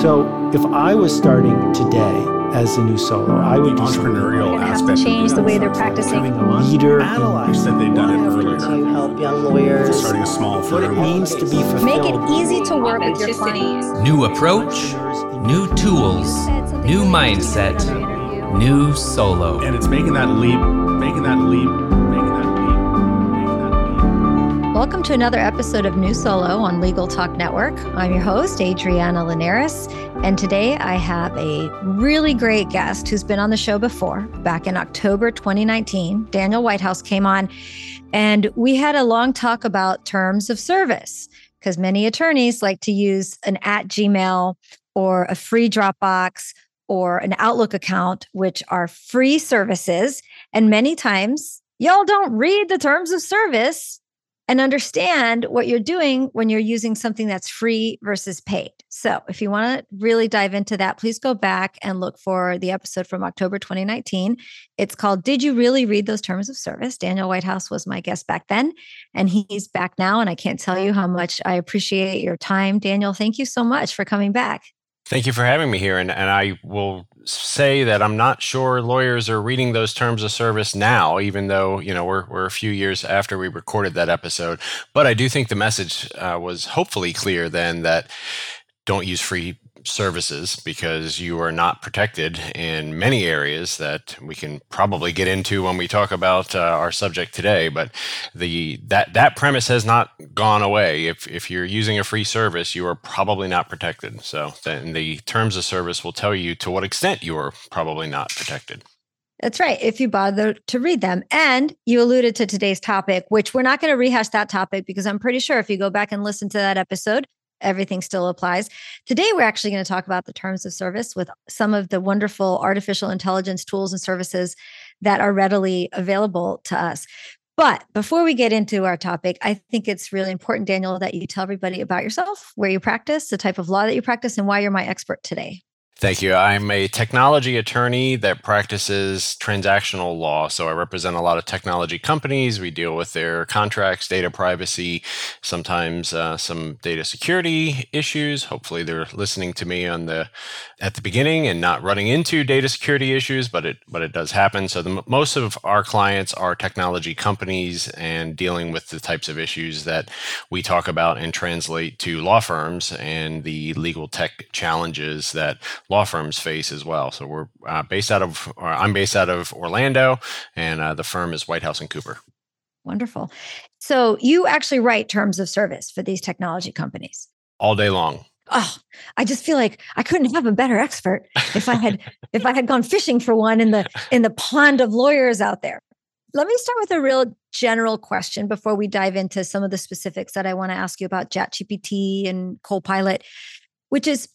So if I was starting today as a new solo, I would the entrepreneurial aspect. Have to Change the way they're practicing. Leader. Analyze that they've done it earlier. to help young lawyers. Starting a small What it firm. means to be fulfilled. Make it easy to work with your clients. New approach, new tools, new mindset, new solo. and it's making that leap, making that leap, Welcome to another episode of New Solo on Legal Talk Network. I'm your host, Adriana Linares, and today I have a really great guest who's been on the show before. Back in October 2019, Daniel Whitehouse came on, and we had a long talk about terms of service because many attorneys like to use an at Gmail or a free Dropbox or an Outlook account, which are free services. And many times, y'all don't read the terms of service and understand what you're doing when you're using something that's free versus paid. So, if you want to really dive into that, please go back and look for the episode from October 2019. It's called Did You Really Read Those Terms of Service? Daniel Whitehouse was my guest back then, and he's back now. And I can't tell you how much I appreciate your time. Daniel, thank you so much for coming back. Thank you for having me here. And, and I will say that I'm not sure lawyers are reading those terms of service now, even though, you know, we're, we're a few years after we recorded that episode. But I do think the message uh, was hopefully clear then that don't use free services because you are not protected in many areas that we can probably get into when we talk about uh, our subject today but the that that premise has not gone away if if you're using a free service you are probably not protected so then the terms of service will tell you to what extent you are probably not protected That's right. If you bother to read them. And you alluded to today's topic, which we're not going to rehash that topic because I'm pretty sure if you go back and listen to that episode, everything still applies. Today, we're actually going to talk about the terms of service with some of the wonderful artificial intelligence tools and services that are readily available to us. But before we get into our topic, I think it's really important, Daniel, that you tell everybody about yourself, where you practice, the type of law that you practice, and why you're my expert today. Thank you. I'm a technology attorney that practices transactional law. So I represent a lot of technology companies. We deal with their contracts, data privacy, sometimes uh, some data security issues. Hopefully, they're listening to me on the at the beginning and not running into data security issues, but it but it does happen. So the, most of our clients are technology companies and dealing with the types of issues that we talk about and translate to law firms and the legal tech challenges that law firms face as well. So we're uh, based out of, or I'm based out of Orlando, and uh, the firm is Whitehouse and Cooper. Wonderful. So you actually write terms of service for these technology companies. All day long. Oh, I just feel like I couldn't have a better expert if I had if I had gone fishing for one in the in the pond of lawyers out there. Let me start with a real general question before we dive into some of the specifics that I want to ask you about ChatGPT and Copilot, which is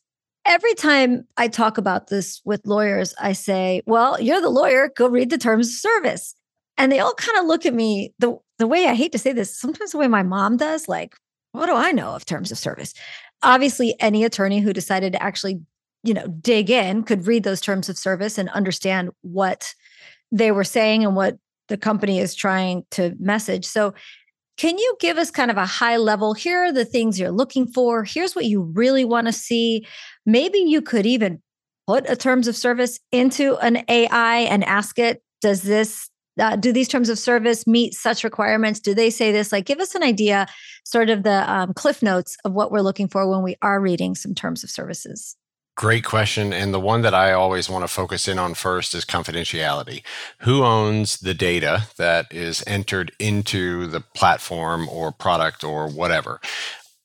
every time I talk about this with lawyers, I say, "Well, you're the lawyer. Go read the terms of service." And they all kind of look at me the the way I hate to say this, sometimes the way my mom does, like, "What do I know of terms of service?" Obviously, any attorney who decided to actually, you know, dig in could read those terms of service and understand what they were saying and what the company is trying to message. So, can you give us kind of a high level? Here are the things you're looking for. Here's what you really want to see. Maybe you could even put a terms of service into an AI and ask it, does this, uh, do these terms of service meet such requirements? Do they say this? Like, give us an idea, sort of the um, cliff notes of what we're looking for when we are reading some terms of services. Great question. And the one that I always want to focus in on first is confidentiality. Who owns the data that is entered into the platform or product or whatever?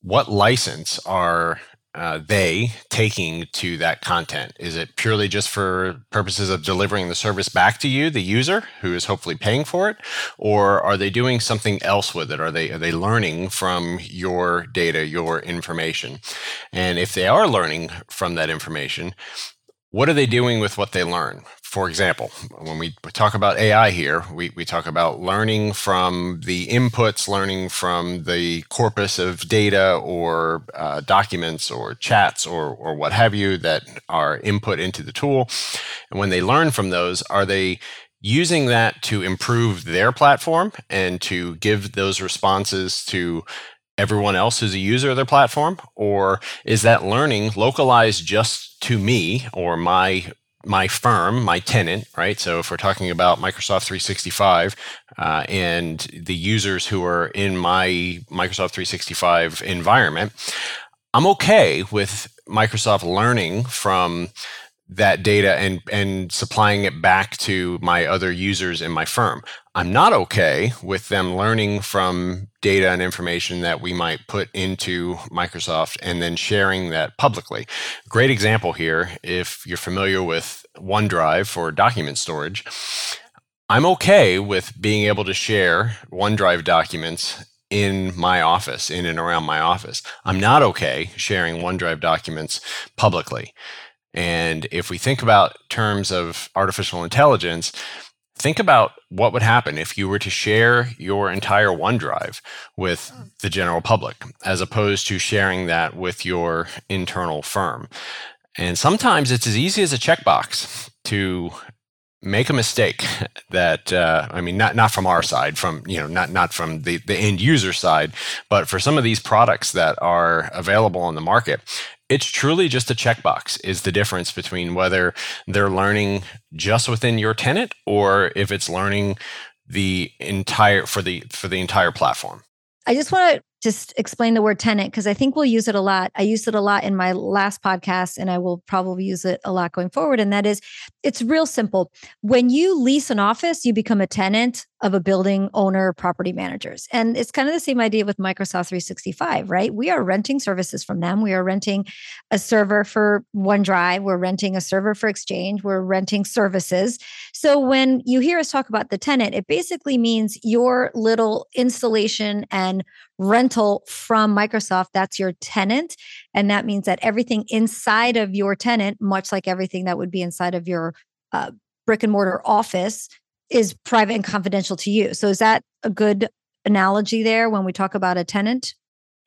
What license are uh, they taking to that content? Is it purely just for purposes of delivering the service back to you, the user, who is hopefully paying for it, or are they doing something else with it? Are they are they learning from your data, your information? And if they are learning from that information, what are they doing with what they learn? For example, when we talk about AI here, we, we talk about learning from the inputs, learning from the corpus of data or uh, documents or chats or, or what have you that are input into the tool. And when they learn from those, are they using that to improve their platform and to give those responses to everyone else who's a user of their platform? Or is that learning localized just to me or my my firm, my tenant, right? So if we're talking about Microsoft 365 uh, and the users who are in my Microsoft 365 environment, I'm okay with Microsoft learning from that data and and supplying it back to my other users in my firm. I'm not okay with them learning from data and information that we might put into Microsoft and then sharing that publicly. Great example here if you're familiar with OneDrive for document storage. I'm okay with being able to share OneDrive documents in my office, in and around my office. I'm not okay sharing OneDrive documents publicly. And if we think about terms of artificial intelligence, think about what would happen if you were to share your entire OneDrive with the general public, as opposed to sharing that with your internal firm. And sometimes it's as easy as a checkbox to make a mistake that uh, I mean not not from our side from you know not not from the the end user side but for some of these products that are available on the market it's truly just a checkbox is the difference between whether they're learning just within your tenant or if it's learning the entire for the for the entire platform i just want to just explain the word tenant because I think we'll use it a lot. I used it a lot in my last podcast and I will probably use it a lot going forward. And that is, it's real simple. When you lease an office, you become a tenant of a building owner, property managers. And it's kind of the same idea with Microsoft 365, right? We are renting services from them. We are renting a server for OneDrive, we're renting a server for Exchange, we're renting services. So when you hear us talk about the tenant, it basically means your little installation and rental from Microsoft, that's your tenant. And that means that everything inside of your tenant, much like everything that would be inside of your uh, brick and mortar office, is private and confidential to you. So, is that a good analogy there when we talk about a tenant?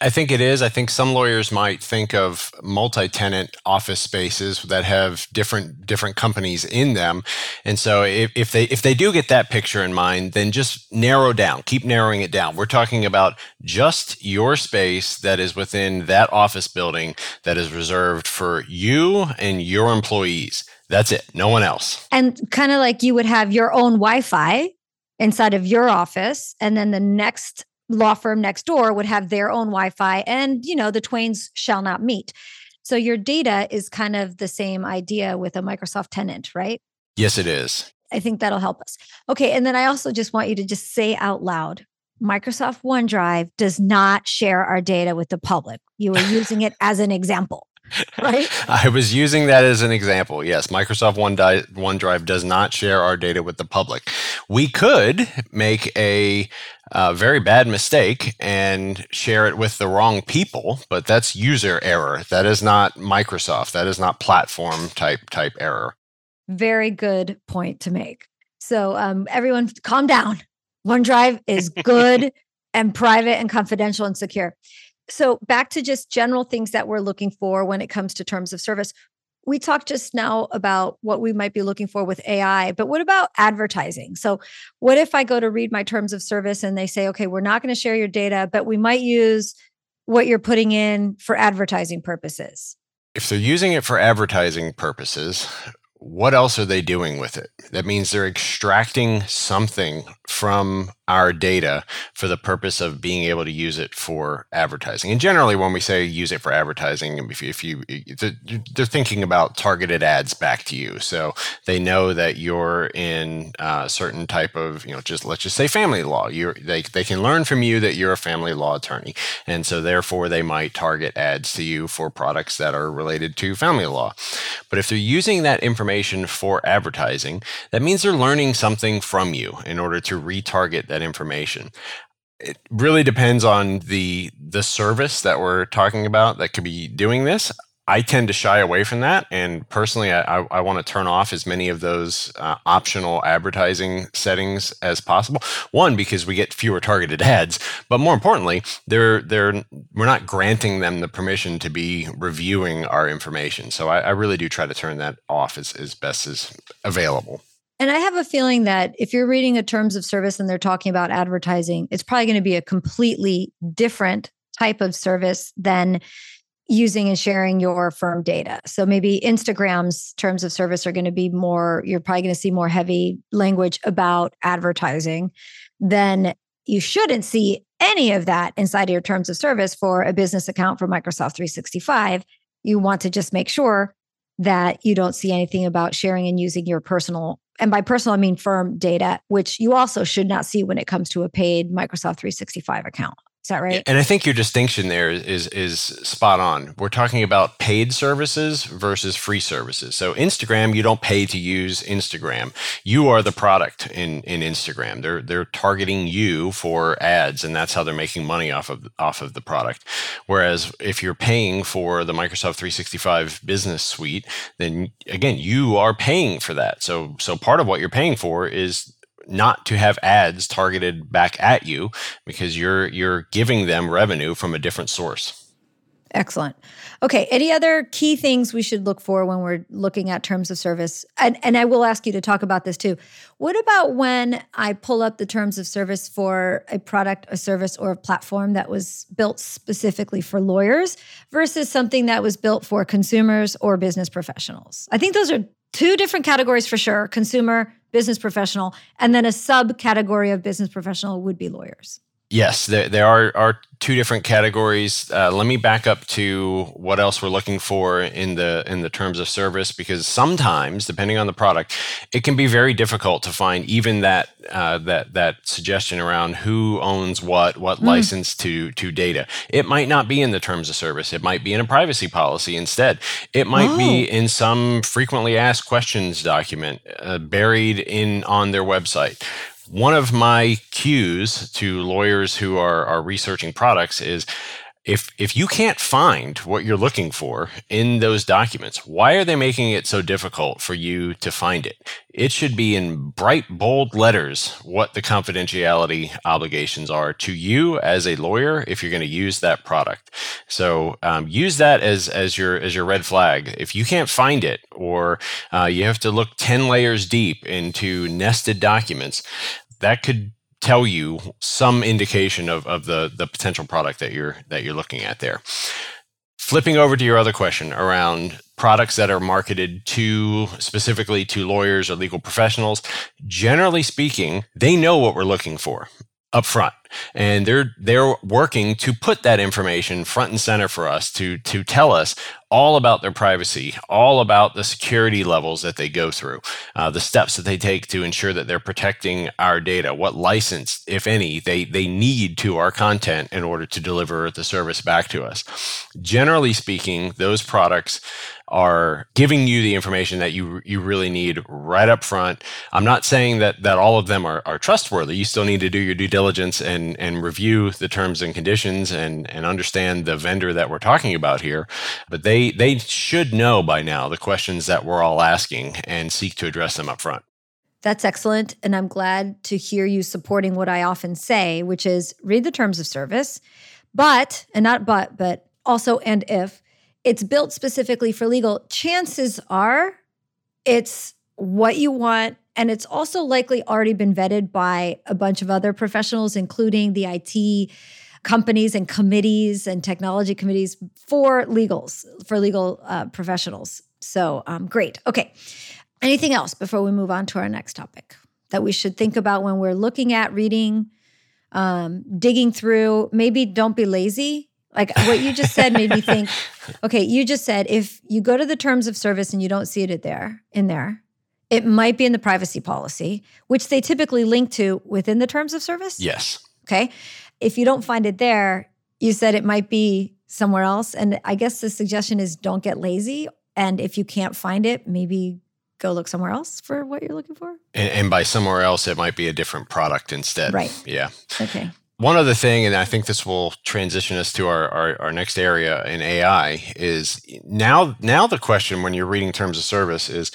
I think it is. I think some lawyers might think of multi-tenant office spaces that have different different companies in them. And so if, if they if they do get that picture in mind, then just narrow down, keep narrowing it down. We're talking about just your space that is within that office building that is reserved for you and your employees. That's it. No one else. And kind of like you would have your own Wi-Fi inside of your office and then the next law firm next door would have their own Wi-Fi and you know the twains shall not meet. So your data is kind of the same idea with a Microsoft tenant, right? Yes it is. I think that'll help us. Okay, and then I also just want you to just say out loud Microsoft OneDrive does not share our data with the public. You are using it as an example right? I was using that as an example. Yes, Microsoft OneDrive does not share our data with the public. We could make a uh, very bad mistake and share it with the wrong people, but that's user error. That is not Microsoft. That is not platform type type error. Very good point to make. So um, everyone, calm down. OneDrive is good and private and confidential and secure. So, back to just general things that we're looking for when it comes to terms of service. We talked just now about what we might be looking for with AI, but what about advertising? So, what if I go to read my terms of service and they say, okay, we're not going to share your data, but we might use what you're putting in for advertising purposes? If they're using it for advertising purposes, what else are they doing with it? That means they're extracting something from our data for the purpose of being able to use it for advertising. And generally, when we say use it for advertising, if you, if you they're thinking about targeted ads back to you, so they know that you're in a certain type of you know just let's just say family law. You're they they can learn from you that you're a family law attorney, and so therefore they might target ads to you for products that are related to family law. But if they're using that information for advertising, that means they're learning something from you in order to retarget that information. It really depends on the the service that we're talking about that could be doing this I tend to shy away from that. And personally, I, I, I want to turn off as many of those uh, optional advertising settings as possible. One, because we get fewer targeted ads, but more importantly, they're, they're, we're not granting them the permission to be reviewing our information. So I, I really do try to turn that off as, as best as available. And I have a feeling that if you're reading a terms of service and they're talking about advertising, it's probably going to be a completely different type of service than using and sharing your firm data. So maybe Instagram's terms of service are going to be more, you're probably going to see more heavy language about advertising. Then you shouldn't see any of that inside of your terms of service for a business account for Microsoft 365. You want to just make sure that you don't see anything about sharing and using your personal and by personal I mean firm data, which you also should not see when it comes to a paid Microsoft 365 account. Is that right? And I think your distinction there is is spot on. We're talking about paid services versus free services. So Instagram, you don't pay to use Instagram. You are the product in in Instagram. They're they're targeting you for ads, and that's how they're making money off of off of the product. Whereas if you're paying for the Microsoft 365 Business Suite, then again you are paying for that. So so part of what you're paying for is not to have ads targeted back at you because you're you're giving them revenue from a different source. Excellent. Okay. Any other key things we should look for when we're looking at terms of service? And, and I will ask you to talk about this too. What about when I pull up the terms of service for a product, a service, or a platform that was built specifically for lawyers versus something that was built for consumers or business professionals? I think those are two different categories for sure consumer, business professional, and then a subcategory of business professional would be lawyers. Yes, there, there are, are two different categories. Uh, let me back up to what else we're looking for in the in the terms of service, because sometimes, depending on the product, it can be very difficult to find even that uh, that that suggestion around who owns what, what mm. license to to data. It might not be in the terms of service. It might be in a privacy policy instead. It might oh. be in some frequently asked questions document uh, buried in on their website one of my cues to lawyers who are, are researching products is if if you can't find what you're looking for in those documents why are they making it so difficult for you to find it? It should be in bright bold letters what the confidentiality obligations are to you as a lawyer if you're going to use that product. So um, use that as as your as your red flag. If you can't find it or uh, you have to look 10 layers deep into nested documents that could tell you some indication of, of the, the potential product that you're that you're looking at there. Flipping over to your other question around products that are marketed to specifically to lawyers or legal professionals, generally speaking, they know what we're looking for up front and they're they're working to put that information front and center for us to to tell us all about their privacy all about the security levels that they go through uh, the steps that they take to ensure that they're protecting our data what license if any they they need to our content in order to deliver the service back to us. Generally speaking those products are giving you the information that you you really need right up front. I'm not saying that that all of them are, are trustworthy. You still need to do your due diligence and and review the terms and conditions and and understand the vendor that we're talking about here. But they they should know by now the questions that we're all asking and seek to address them up front. That's excellent. And I'm glad to hear you supporting what I often say, which is read the terms of service, but, and not but, but also and if it's built specifically for legal, chances are it's what you want. And it's also likely already been vetted by a bunch of other professionals, including the IT companies and committees and technology committees for legals, for legal uh, professionals. So um, great. Okay. Anything else before we move on to our next topic that we should think about when we're looking at reading, um, digging through? Maybe don't be lazy like what you just said made me think, okay, you just said if you go to the terms of service and you don't see it there in there, it might be in the privacy policy, which they typically link to within the terms of service. Yes. Okay. If you don't find it there, you said it might be somewhere else. And I guess the suggestion is don't get lazy. And if you can't find it, maybe go look somewhere else for what you're looking for. And, and, by somewhere else, it might be a different product instead. Right. Yeah. Okay one other thing, and I think this will transition us to our, our, our, next area in AI, is now now the question when you're reading terms of service is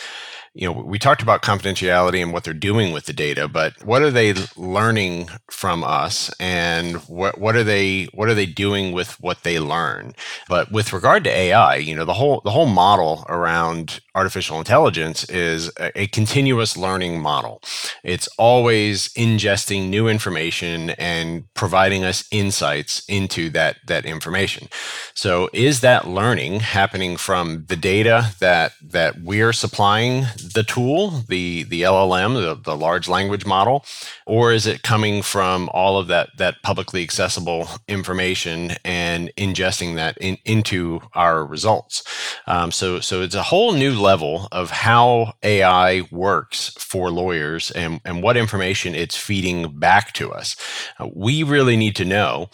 you know, we talked about confidentiality and what they're doing with the data, but what are they learning from us and what what are they what are they doing with what they learn? But with regard to AI, you know, the whole the whole model around artificial intelligence is a, a continuous learning model. It's always ingesting new information and providing us insights into that that information. So is that learning happening from the data that that we're supplying the tool, the the LLM, the, the large language model, or is it coming from all of that that publicly accessible information and ingesting that in, into our results? Um, so so it's a whole new level of how AI works for lawyers and and what information it's feeding back to us. Uh, we really need to know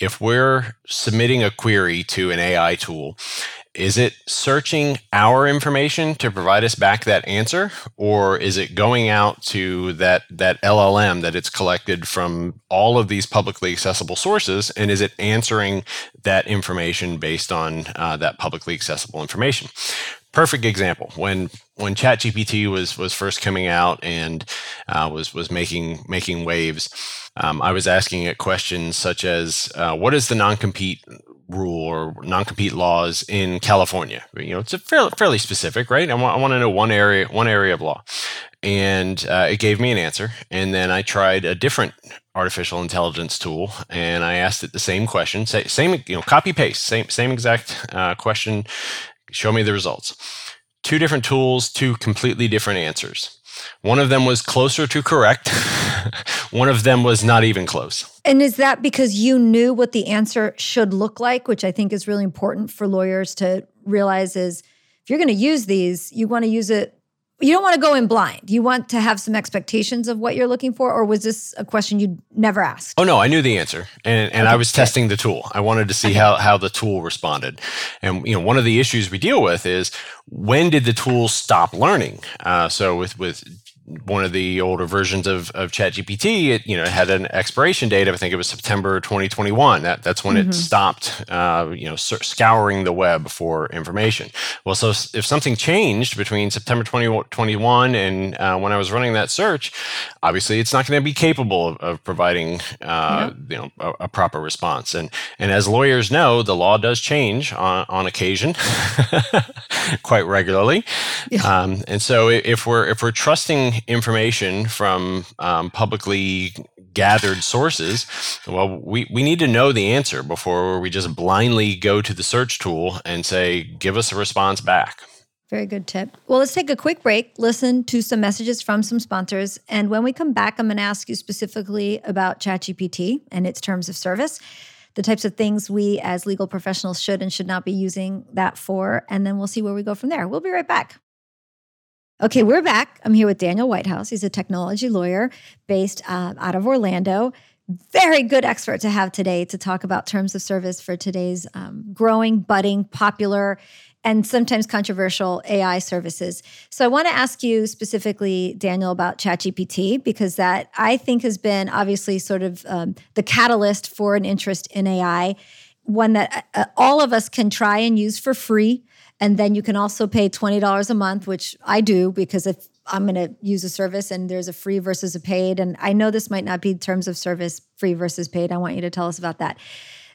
if we're submitting a query to an AI tool is it searching our information to provide us back that answer or is it going out to that that llm that it's collected from all of these publicly accessible sources and is it answering that information based on uh, that publicly accessible information perfect example when when ChatGPT was was first coming out and uh, was was making making waves. Um, I was asking it questions such as, uh, "What is the non compete rule or non-compete laws in California. You know, it's a fairly, fairly specific, right? I want, to know one area, one area of law, and uh, it gave me an answer. And then I tried a different artificial intelligence tool, and I asked it the same question, same, you know, copy paste, same, same exact uh, question. Show me the results. Two different tools, two completely different answers. One of them was closer to correct. One of them was not even close. And is that because you knew what the answer should look like, which I think is really important for lawyers to realize is if you're going to use these, you want to use it you don't want to go in blind. You want to have some expectations of what you're looking for, or was this a question you'd never asked? Oh no, I knew the answer, and and okay. I was testing the tool. I wanted to see okay. how how the tool responded, and you know one of the issues we deal with is when did the tool stop learning? Uh, so with with one of the older versions of, of ChatGPT, it you know had an expiration date of I think it was September 2021. That that's when mm-hmm. it stopped, uh, you know, scouring the web for information. Well, so if something changed between September 2021 and uh, when I was running that search, obviously it's not going to be capable of, of providing uh, you know a, a, proper response. And and as lawyers know, the law does change on on occasion, quite regularly. Yeah. Um, and so if we're if we're trusting information from um, publicly gathered sources, well, we, we need to know the answer before we just blindly go to the search tool and say, give us a response back. Very good tip. Well, let's take a quick break, listen to some messages from some sponsors. And when we come back, I'm going to ask you specifically about ChatGPT and its terms of service, the types of things we as legal professionals should and should not be using that for. And then we'll see where we go from there. We'll be right back. Okay, we're back. I'm here with Daniel Whitehouse. He's a technology lawyer based uh, out of Orlando. Very good expert to have today to talk about terms of service for today's um, growing, budding, popular, and sometimes controversial AI services. So I want to ask you specifically, Daniel, about ChatGPT, because that I think has been obviously sort of um, the catalyst for an interest in AI, one that uh, all of us can try and use for free. And then you can also pay $20 a month, which I do because if I'm going to use a service and there's a free versus a paid, and I know this might not be terms of service free versus paid. I want you to tell us about that.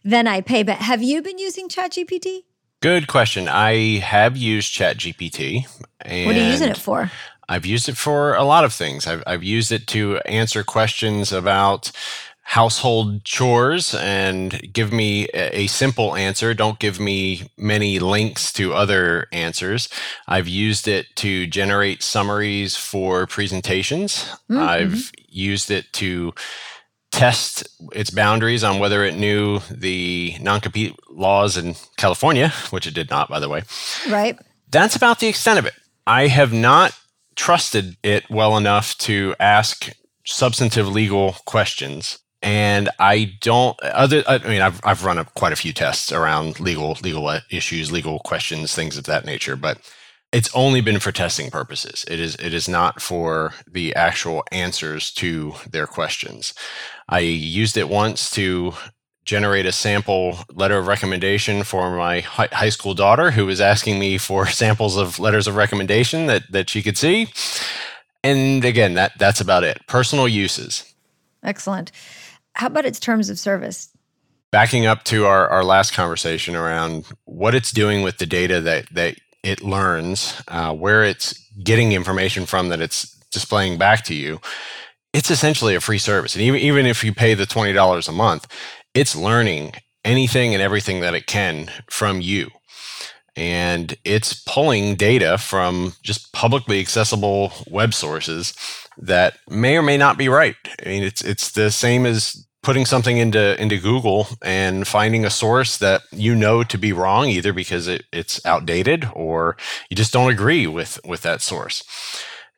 Then I pay. But have you been using ChatGPT? Good question. I have used ChatGPT. What are you using it for? I've used it for a lot of things. I've, I've used it to answer questions about household chores and give me a simple answer. Don't give me many links to other answers. I've used it to generate summaries for presentations. Mm-hmm. I've used it to test its boundaries on whether it knew the non compete laws in California, which it did not, by the way. Right. That's about the extent of it. I have not trusted it well enough to ask substantive legal questions and I don't. Other, I mean, I've I've run a, quite a few tests around legal legal uh, issues, legal questions, things of that nature, but it's only been for testing purposes. It is it is not for the actual answers to their questions. I used it once to generate a sample letter of recommendation for my high school daughter who was asking me for samples of letters of recommendation that, that she could see. And again, that, that's about it. Personal uses. Excellent. How about its terms of service? Backing up to our, our last conversation around what it's doing with the data that, that it learns, uh, where it's getting information from that it's displaying back to you, it's essentially a free service. And even, even if you pay the $20 a month, it's learning anything and everything that it can from you. And it's pulling data from just publicly accessible web sources that may or may not be right. I mean, it's it's the same as putting something into into Google and finding a source that you know to be wrong, either because it, it's outdated or you just don't agree with with that source.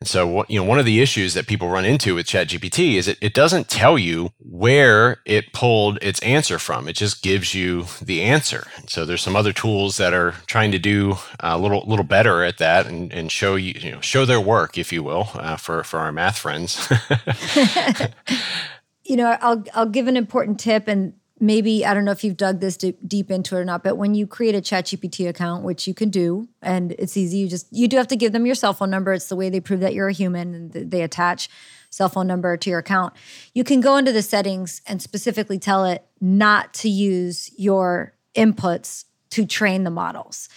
And so, you know, one of the issues that people run into with ChatGPT is it, it doesn't tell you where it pulled its answer from. It just gives you the answer. And so there's some other tools that are trying to do a little little better at that and, and show you, you know, show their work, if you will, uh, for for our math friends. you know, I'll I'll give an important tip, and maybe I don't know if you've dug this deep, deep into it or not, but when you create a ChatGPT account, which you can do, and it's easy, you just you do have to give them your cell phone number. It's the way they prove that you're a human, and they attach cell phone number to your account. You can go into the settings and specifically tell it not to use your inputs to train the models.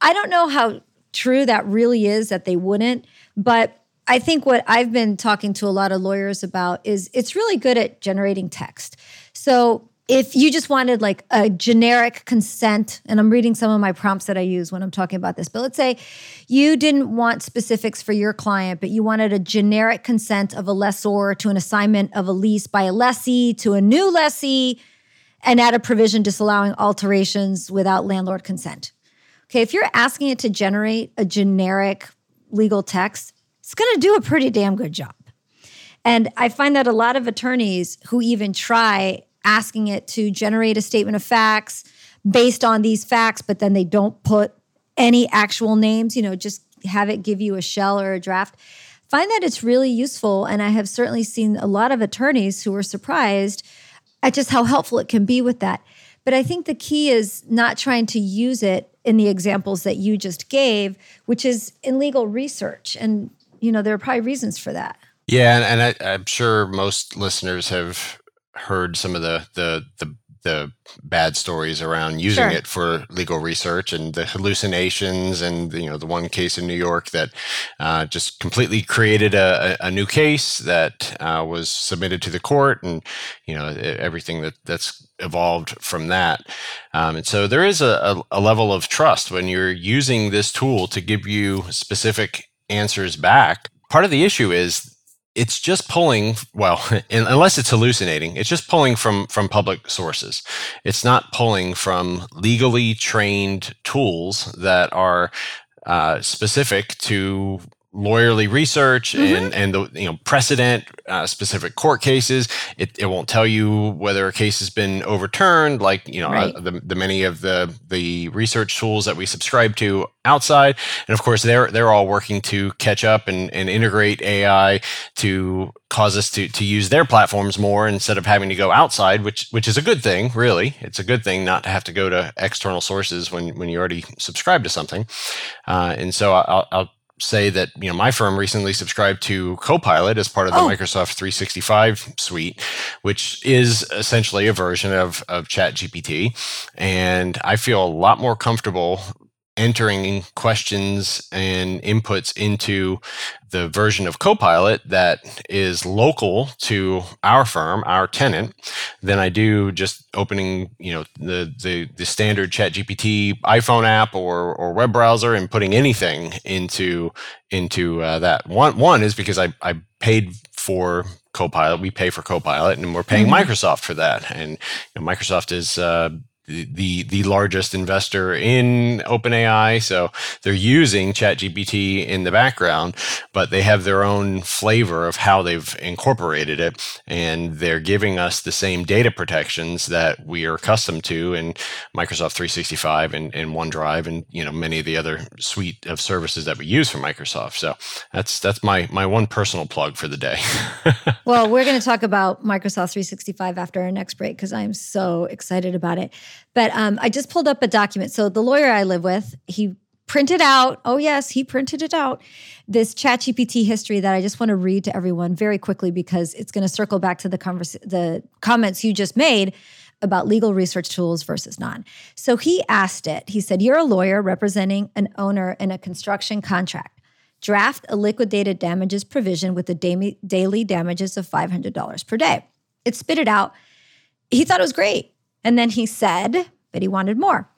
I don't know how true that really is that they wouldn't, but I think what I've been talking to a lot of lawyers about is it's really good at generating text. So if you just wanted like a generic consent, and I'm reading some of my prompts that I use when I'm talking about this, but let's say you didn't want specifics for your client, but you wanted a generic consent of a lessor to an assignment of a lease by a lessee to a new lessee and add a provision disallowing alterations without landlord consent. Okay, if you're asking it to generate a generic legal text, it's going to do a pretty damn good job. And I find that a lot of attorneys who even try asking it to generate a statement of facts based on these facts, but then they don't put any actual names, you know, just have it give you a shell or a draft. Find that it's really useful. And I have certainly seen a lot of attorneys who are surprised at just how helpful it can be with that. But I think the key is not trying to use it in the examples that you just gave, which is in legal research. And, you know, there are probably reasons for that. Yeah. And, and I, I'm sure most listeners have heard some of the the the, the bad stories around using sure. it for legal research and the hallucinations and you know the one case in New York that uh, just completely created a, a new case that uh, was submitted to the court and you know everything that that's evolved from that um, and so there is a, a level of trust when you're using this tool to give you specific answers back. Part of the issue is it's just pulling well unless it's hallucinating it's just pulling from from public sources. It's not pulling from legally trained tools that are uh, specific to lawyerly research mm-hmm. and and the you know precedent uh, specific court cases it, it won't tell you whether a case has been overturned like you know uh, right. uh, the, the many of the the research tools that we subscribe to outside and of course they're they're all working to catch up and, and integrate AI to cause us to to use their platforms more instead of having to go outside which which is a good thing really it's a good thing not to have to go to external sources when when you already subscribe to something uh, and so I'll, I'll say that you know my firm recently subscribed to Copilot as part of the oh. Microsoft 365 suite, which is essentially a version of of ChatGPT, and I feel a lot more comfortable entering questions and inputs into the version of Copilot that is local to our firm, our tenant, than I do just opening, you know, the the, the standard ChatGPT iPhone app or or web browser and putting anything into into uh, that. One one is because I I paid for Copilot. We pay for Copilot, and we're paying mm-hmm. Microsoft for that. And you know, Microsoft is uh, the the largest investor in OpenAI, so they're using ChatGPT in the background, but they have their own flavor of how they've incorporated it, and they're giving us the same data protections that we are accustomed to in Microsoft 365 and, and OneDrive, and you know many of the other suite of services that we use from Microsoft. So that's that's my my one personal plug for the day. well, we're going to talk about Microsoft 365 after our next break because I'm so excited about it. But um, I just pulled up a document. So the lawyer I live with, he printed out, oh yes, he printed it out, this ChatGPT history that I just want to read to everyone very quickly because it's going to circle back to the the comments you just made about legal research tools versus non. So he asked it. He said, "You're a lawyer representing an owner in a construction contract. Draft a liquidated damages provision with the daily damages of $500 per day." It spit it out. He thought it was great. And then he said, but he wanted more.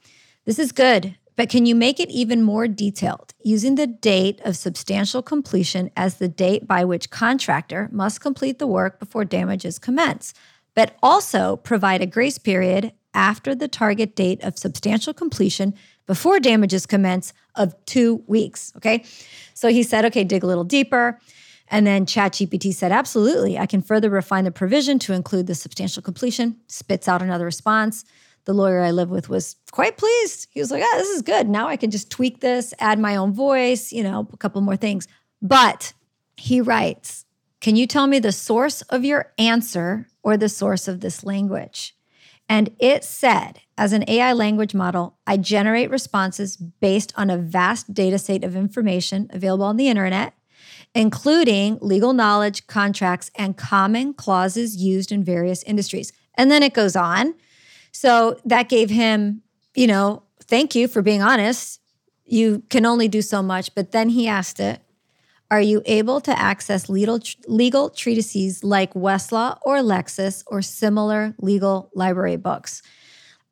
This is good, but can you make it even more detailed using the date of substantial completion as the date by which contractor must complete the work before damages commence, but also provide a grace period after the target date of substantial completion before damages commence of two weeks. Okay. So he said, okay, dig a little deeper. And then ChatGPT said, absolutely, I can further refine the provision to include the substantial completion, spits out another response. The lawyer I live with was quite pleased. He was like, oh, this is good. Now I can just tweak this, add my own voice, you know, a couple more things. But he writes, Can you tell me the source of your answer or the source of this language? And it said, as an AI language model, I generate responses based on a vast data set of information available on the internet including legal knowledge, contracts, and common clauses used in various industries. And then it goes on. So that gave him, you know, thank you for being honest. You can only do so much. But then he asked it, are you able to access legal, legal treatises like Westlaw or Lexis or similar legal library books?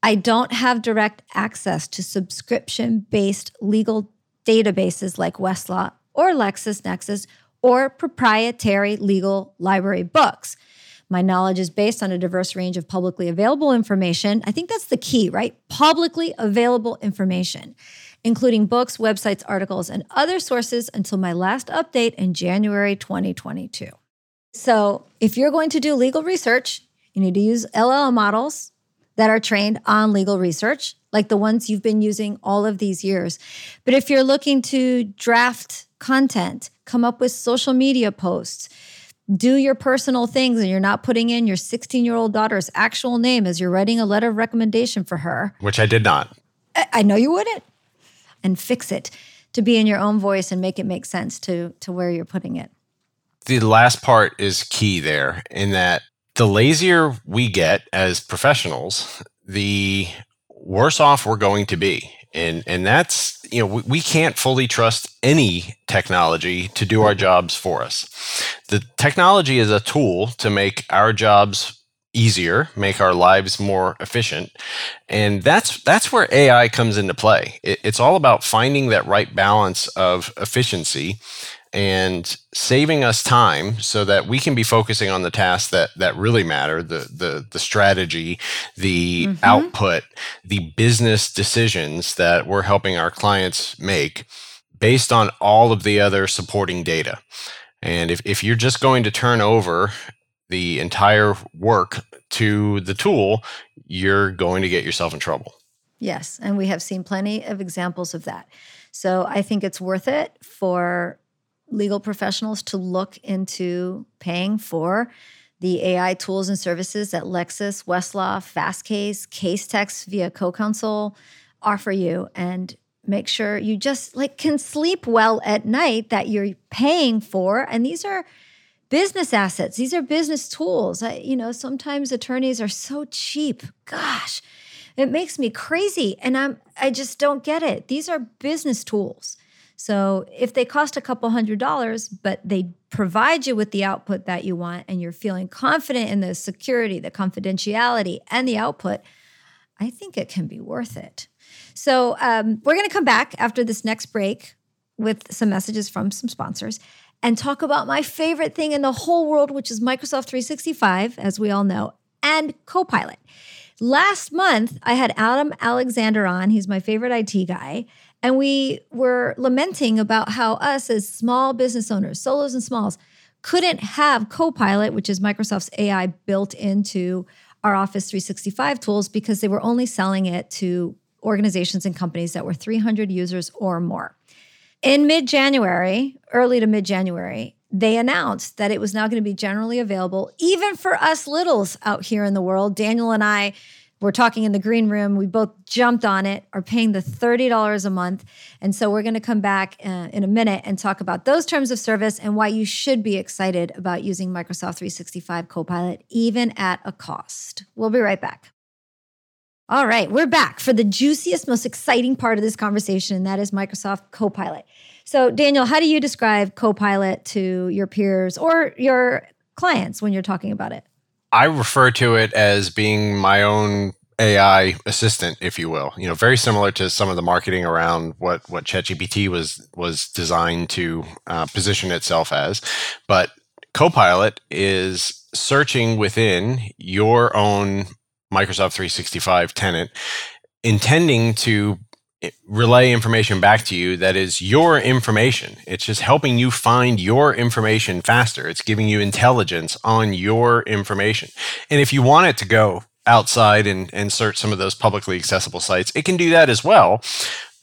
I don't have direct access to subscription based legal databases like Westlaw or LexisNexis or proprietary legal library books. My knowledge is based on a diverse range of publicly available information. I think that's the key, right? Publicly available information, including books, websites, articles, and other sources until my last update in January 2022. So, if you're going to do legal research, you need to use LLM models that are trained on legal research, like the ones you've been using all of these years. But if you're looking to draft content, come up with social media posts, do your personal things, and you're not putting in your 16 year old daughter's actual name as you're writing a letter of recommendation for her. Which I did not. I, I know you wouldn't. And fix it to be in your own voice and make it make sense to, to where you're putting it. The last part is key there in that the lazier we get as professionals, the worse off we're going to be and and that's you know we, we can't fully trust any technology to do our jobs for us. The technology is a tool to make our jobs easier make our lives more efficient. And that's that's where ai comes into play. It, it's all about finding that right balance of efficiency and saving us time so that we can be focusing on the tasks that that really matter the the the strategy the mm-hmm. output the business decisions that we're helping our clients make based on all of the other supporting data. And if, if you're just going to turn over the entire work to the tool you're going to get yourself in trouble. Yes and we have seen plenty of examples of that. So i think it's worth it for legal professionals to look into paying for the AI tools and services that Lexis, Westlaw, Fastcase, Casetext via CoCounsel offer you and make sure you just like can sleep well at night that you're paying for. And these are business assets. These are business tools. I, you know sometimes attorneys are so cheap. Gosh it makes me crazy. And i'm i just don't get it. These are business tools so if they cost a couple hundred dollars, but they provide you with the output that you want and you're feeling confident in the security, the confidentiality, and the output, I think it can be worth it. So um, we're going to come back after this next break with some messages from some sponsors and talk about my favorite thing in the whole world, which is Microsoft 365, as we all know, and Copilot. Last month, I had Adam Alexander on. He's my favorite IT guy. And we were lamenting about how us as small business owners, solos and smalls, couldn't have Copilot, which is Microsoft's AI built into our Office 365 tools because they were only selling it to organizations and companies that were 300 users or more. In mid January, early to mid January, they announced that it was now going to be generally available, even for us littles out here in the world. Daniel and I were talking in the green room. We both jumped on it, are paying the $30 a month. And so we're going to come back uh, in a minute and talk about those terms of service and why you should be excited about using Microsoft 365 Copilot, even at a cost. We'll be right back. All right, we're back for the juiciest, most exciting part of this conversation, and that is Microsoft Copilot. So, Daniel, how do you describe Copilot to your peers or your clients when you're talking about it? I refer to it as being my own AI assistant, if you will. You know, very similar to some of the marketing around what what ChatGPT was was designed to uh, position itself as, but Copilot is searching within your own Microsoft 365 tenant, intending to relay information back to you that is your information. It's just helping you find your information faster. It's giving you intelligence on your information. And if you want it to go outside and, and search some of those publicly accessible sites, it can do that as well.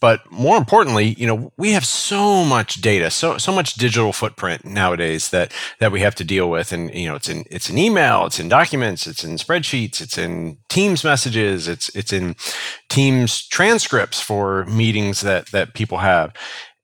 But more importantly, you know, we have so much data, so so much digital footprint nowadays that that we have to deal with. And you know, it's in it's in email, it's in documents, it's in spreadsheets, it's in Teams messages, it's it's in Teams transcripts for meetings that that people have.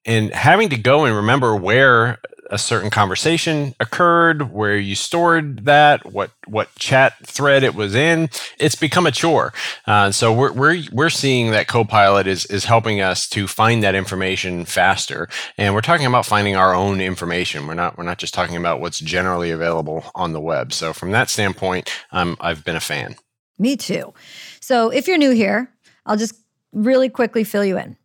And having to go and remember where a certain conversation occurred, where you stored that, what what chat thread it was in. It's become a chore. Uh, so we're, we're we're seeing that Copilot is is helping us to find that information faster, and we're talking about finding our own information. We're not we're not just talking about what's generally available on the web. So from that standpoint, um, I've been a fan. Me too. So if you're new here, I'll just really quickly fill you in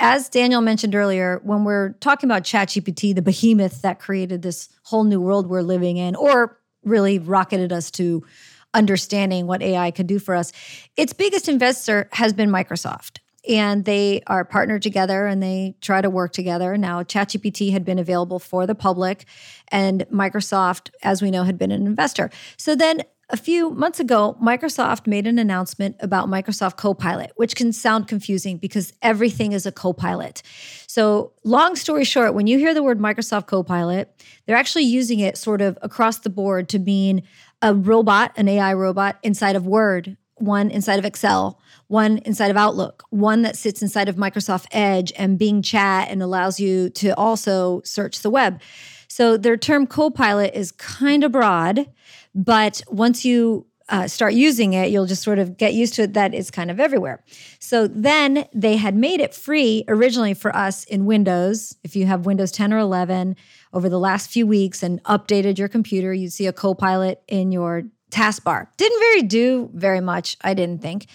as Daniel mentioned earlier, when we're talking about ChatGPT, the behemoth that created this whole new world we're living in, or really rocketed us to understanding what AI could do for us, its biggest investor has been Microsoft. And they are partnered together and they try to work together. Now, ChatGPT had been available for the public, and Microsoft, as we know, had been an investor. So then a few months ago, Microsoft made an announcement about Microsoft Copilot, which can sound confusing because everything is a copilot. So, long story short, when you hear the word Microsoft Copilot, they're actually using it sort of across the board to mean a robot, an AI robot inside of Word, one inside of Excel, one inside of Outlook, one that sits inside of Microsoft Edge and Bing Chat and allows you to also search the web. So, their term Copilot is kind of broad. But once you uh, start using it, you'll just sort of get used to it that it's kind of everywhere. So then they had made it free originally for us in Windows. If you have Windows 10 or 11 over the last few weeks and updated your computer, you'd see a Copilot in your taskbar. Didn't very do very much, I didn't think.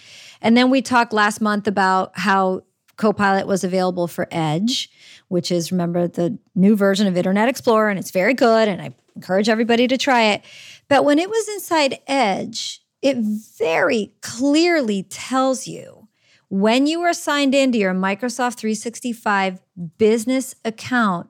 And then we talked last month about how Copilot was available for Edge, which is remember the new version of Internet Explorer, and it's very good. And I encourage everybody to try it. But when it was inside Edge, it very clearly tells you when you are signed into your Microsoft 365 business account,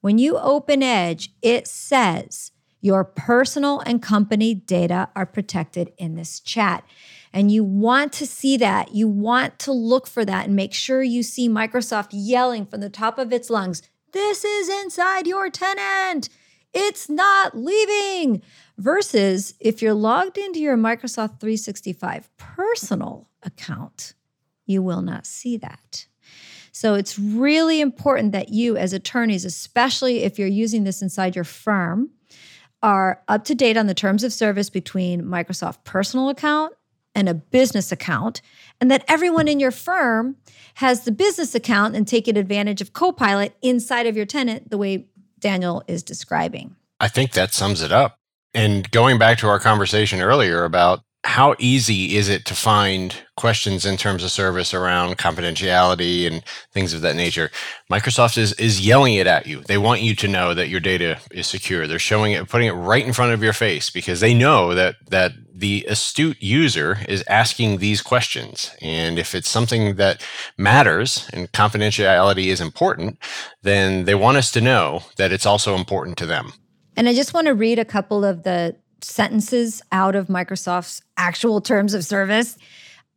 when you open Edge, it says your personal and company data are protected in this chat. And you want to see that. You want to look for that and make sure you see Microsoft yelling from the top of its lungs, This is inside your tenant. It's not leaving. Versus if you're logged into your Microsoft 365 personal account, you will not see that. So it's really important that you, as attorneys, especially if you're using this inside your firm, are up to date on the terms of service between Microsoft personal account and a business account, and that everyone in your firm has the business account and taking advantage of Copilot inside of your tenant the way Daniel is describing. I think that sums it up. And going back to our conversation earlier about how easy is it to find questions in terms of service around confidentiality and things of that nature? Microsoft is is yelling it at you. They want you to know that your data is secure. They're showing it, putting it right in front of your face because they know that that the astute user is asking these questions. And if it's something that matters and confidentiality is important, then they want us to know that it's also important to them. And I just want to read a couple of the sentences out of Microsoft's actual terms of service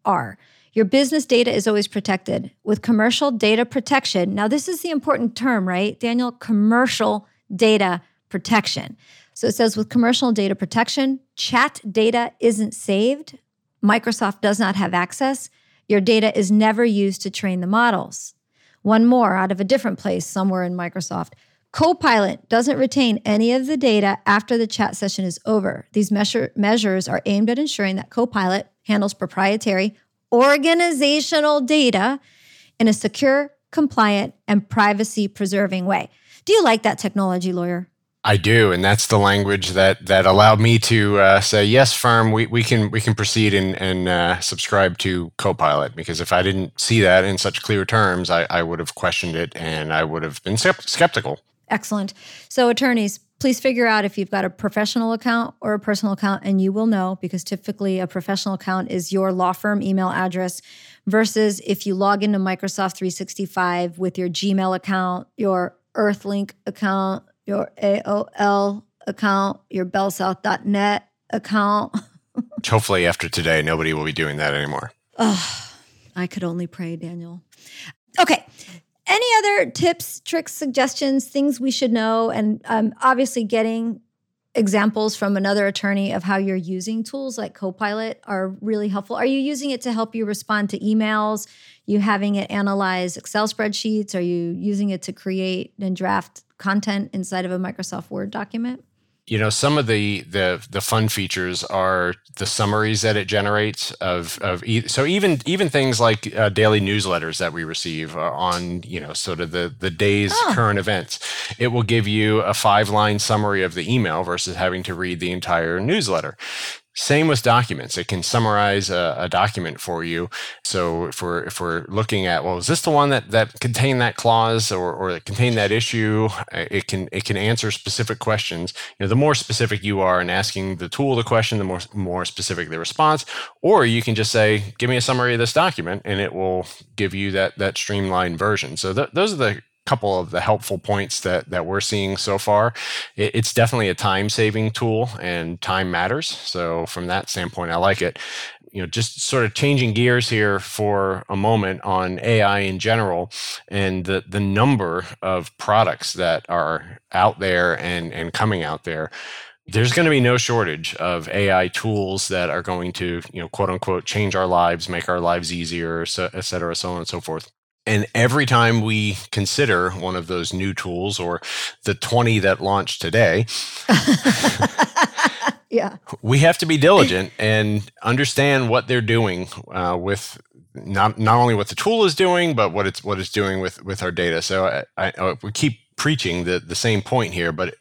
are your business data is always protected with commercial data protection. Now, this is the important term, right, Daniel? Commercial data protection. So it says with commercial data protection, chat data isn't saved. Microsoft does not have access. Your data is never used to train the models. One more out of a different place somewhere in Microsoft. Copilot doesn't retain any of the data after the chat session is over. These measure, measures are aimed at ensuring that Copilot handles proprietary organizational data in a secure, compliant, and privacy preserving way. Do you like that technology, lawyer? I do, and that's the language that that allowed me to uh, say yes, firm. We, we can we can proceed and and uh, subscribe to Copilot because if I didn't see that in such clear terms, I, I would have questioned it and I would have been skeptical. Excellent. So, attorneys, please figure out if you've got a professional account or a personal account, and you will know because typically a professional account is your law firm email address versus if you log into Microsoft 365 with your Gmail account, your Earthlink account, your AOL account, your bellsouth.net account. Hopefully, after today, nobody will be doing that anymore. Oh, I could only pray, Daniel. Okay. Any other tips, tricks, suggestions, things we should know? And um, obviously, getting examples from another attorney of how you're using tools like Copilot are really helpful. Are you using it to help you respond to emails? You having it analyze Excel spreadsheets? Are you using it to create and draft content inside of a Microsoft Word document? You know some of the the the fun features are the summaries that it generates of of e- so even even things like uh, daily newsletters that we receive on you know sort of the the day's oh. current events it will give you a five line summary of the email versus having to read the entire newsletter same with documents. It can summarize a, a, document for you. So if we're if we're looking at well, is this the one that that contained that clause or or that contained that issue? It can it can answer specific questions. You know, the more specific you are in asking the tool the question, the more more specific the response. Or you can just say, "Give me a summary of this document," and it will give you that that streamlined version. So th- those are the couple of the helpful points that that we're seeing so far. It, it's definitely a time saving tool, and time matters. So from that standpoint, I like it. You know, just sort of changing gears here for a moment on AI in general, and the the number of products that are out there and and coming out there there's going to be no shortage of AI tools that are going to, you know, quote unquote, change our lives, make our lives easier, et cetera, so on and so forth. And every time we consider one of those new tools or the 20 that launched today, yeah. we have to be diligent and understand what they're doing uh, with not not only what the tool is doing, but what it's what it's doing with with our data. So I, I, uh, we keep preaching the, the same point here, but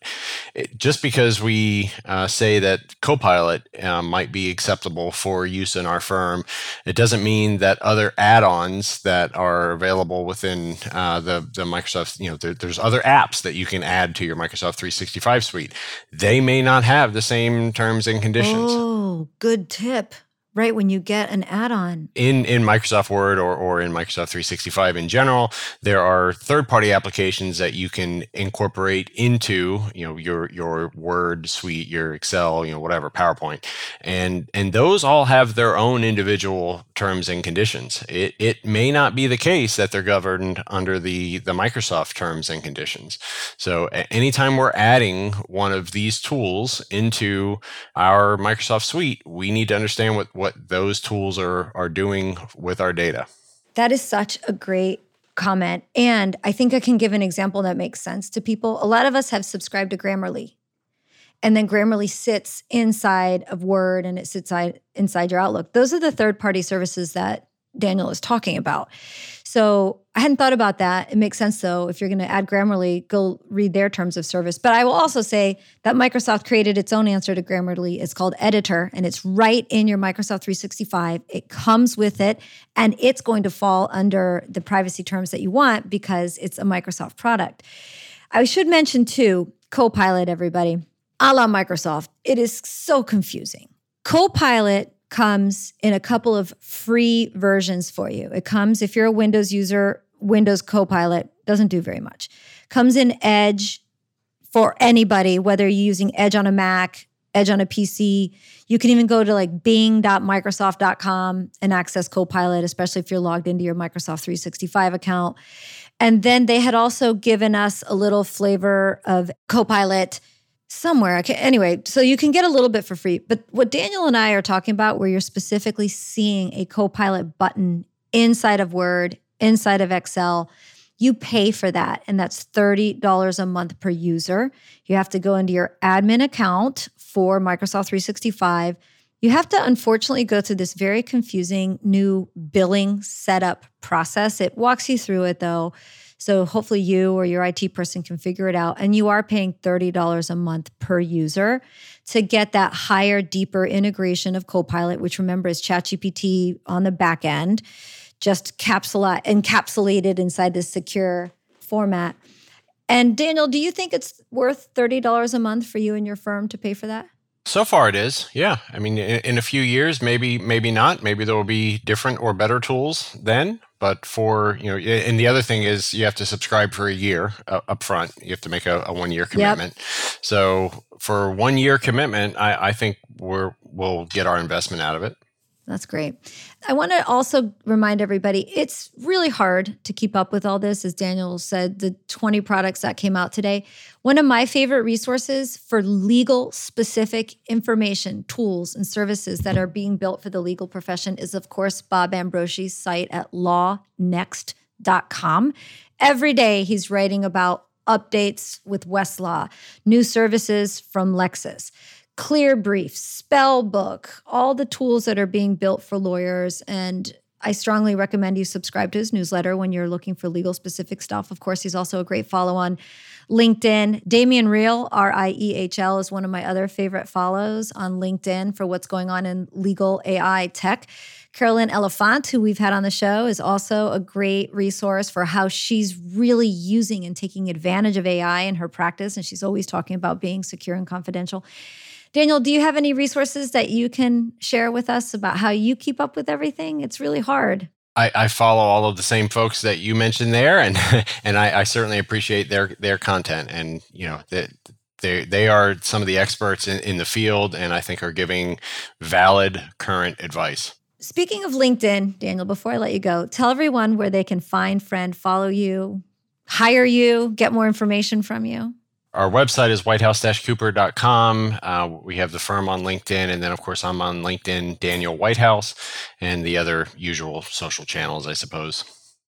it, just because we uh, say that Copilot uh, might be acceptable for use in our firm, it doesn't mean that other add-ons that are available within uh, the the Microsoft, you know, there, there's other apps that you can add to your Microsoft 365 suite. They may not have the same terms and conditions. Oh, good tip right when you get an add-on. In in microsoft word or, or in microsoft 365 in general there are third-party applications that you can incorporate into you know your your word suite your excel you know whatever powerpoint. And and those all have their own individual terms and conditions. It, it may not be the case that they're governed under the the microsoft terms and conditions. So anytime we're adding one of these tools into our microsoft suite we need to understand what what those tools are are doing with our data. That is such a great comment. And I think I can give an example that makes sense to people. A lot of us have subscribed to Grammarly. And then Grammarly sits inside of Word and it sits inside, your Outlook. Those are the third party services that Daniel is talking about. So I hadn't thought about that. It makes sense though. If you're going to add Grammarly, go read their terms of service. But I will also say that Microsoft created its own answer to Grammarly. It's called Editor, and it's right in your Microsoft 365. It comes with it, and it's going to fall under the privacy terms that you want because it's a Microsoft product. I should mention too, Copilot, everybody, a la Microsoft. It is so confusing. Copilot comes in a couple of free versions for you. It comes, if you're a Windows user, Windows Copilot doesn't do very much. Comes in Edge for anybody, whether you're using Edge on a Mac, Edge on a PC. You can even go to like bing.microsoft.com and access Copilot, especially if you're logged into your Microsoft 365 account. And then they had also given us a little flavor of Copilot somewhere. Okay, anyway, so you can get a little bit for free. But what Daniel and I are talking about, where you're specifically seeing a Copilot button inside of Word, inside of Excel, you pay for that. And that's $30 a month per user. You have to go into your admin account for Microsoft 365. You have to unfortunately go through this very confusing new billing setup process. It walks you through it though. So hopefully you or your IT person can figure it out. And you are paying $30 a month per user to get that higher, deeper integration of Copilot, which remember is ChatGPT on the back end, just capsula- encapsulated inside this secure format. And Daniel, do you think it's worth $30 a month for you and your firm to pay for that? So far, it is. Yeah, I mean, in, in, a few years, maybe, maybe not. Maybe there will be different or better tools then. But for you know, and the other thing is you have to subscribe for a year uh, up front. You have to make a, a one year commitment. Yep. So for one year commitment, I, I think we're we'll get our investment out of it. That's great. I want to also remind everybody it's really hard to keep up with all this. As Daniel said, the 20 products that came out today. One of my favorite resources for legal specific information, tools, and services that are being built for the legal profession is, of course, Bob Ambrogi's site at lawnext.com. Every day he's writing about updates with Westlaw, new services from Lexis. Clear Brief, Spellbook, all the tools that are being built for lawyers. And I strongly recommend you subscribe to his newsletter when you're looking for legal specific stuff. Of course, he's also a great follow on LinkedIn. Damien Riehl, R I E H L, is one of my other favorite follows on LinkedIn for what's going on in legal AI tech. Carolyn Elefant, who we've had on the show, is also a great resource for how she's really using and taking advantage of AI in her practice. And she's always talking about being secure and confidential. Daniel, do you have any resources that you can share with us about how you keep up with everything? It's really hard. I, I follow all of the same folks that you mentioned there, and and I, I certainly appreciate their their content, and you know that they they are some of the experts in, in the field, and I think are giving valid current advice. Speaking of LinkedIn, Daniel, before I let you go, tell everyone where they can find, friend, follow you, hire you, get more information from you our website is whitehouse-cooper.com. Uh, we have the firm on LinkedIn, and then of course I'm on LinkedIn, Daniel Whitehouse, and the other usual social channels, I suppose.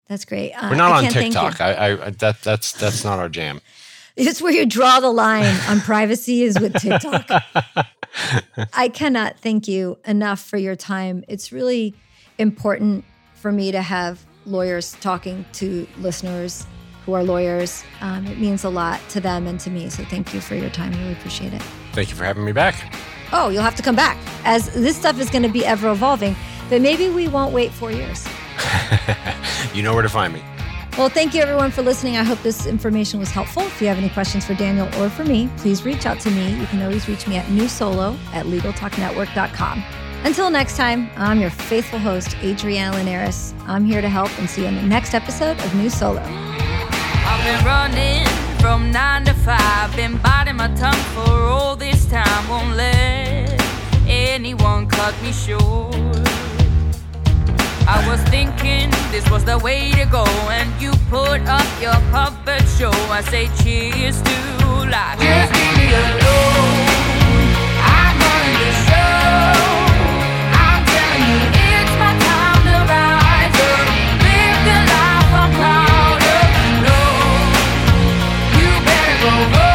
That's great. Uh, We're not on TikTok. I, I, that that's that's not our jam. It's where you draw the line on privacy is with TikTok. I cannot thank you enough for your time. It's really important for me to have lawyers talking to listeners who are lawyers. Um, it means a lot to them and to me. So thank you for your time. Really appreciate it. Thank you for having me back. Oh, you'll have to come back as this stuff is going to be ever evolving. But maybe we won't wait four years. you know where to find me. Well, thank you everyone for listening. I hope this information was helpful. If you have any questions for Daniel or for me, please reach out to me. You can always reach me at newsolo at legaltalknetwork.com. Until next time, I'm your faithful host, Adriana Linares. I'm here to help and see you in the next episode of New Solo. Been running from nine to five, been biting my tongue for all this time. Won't let anyone cut me short. I was thinking this was the way to go, and you put up your puppet show. I say cheers to life. Just leave me alone. Oh.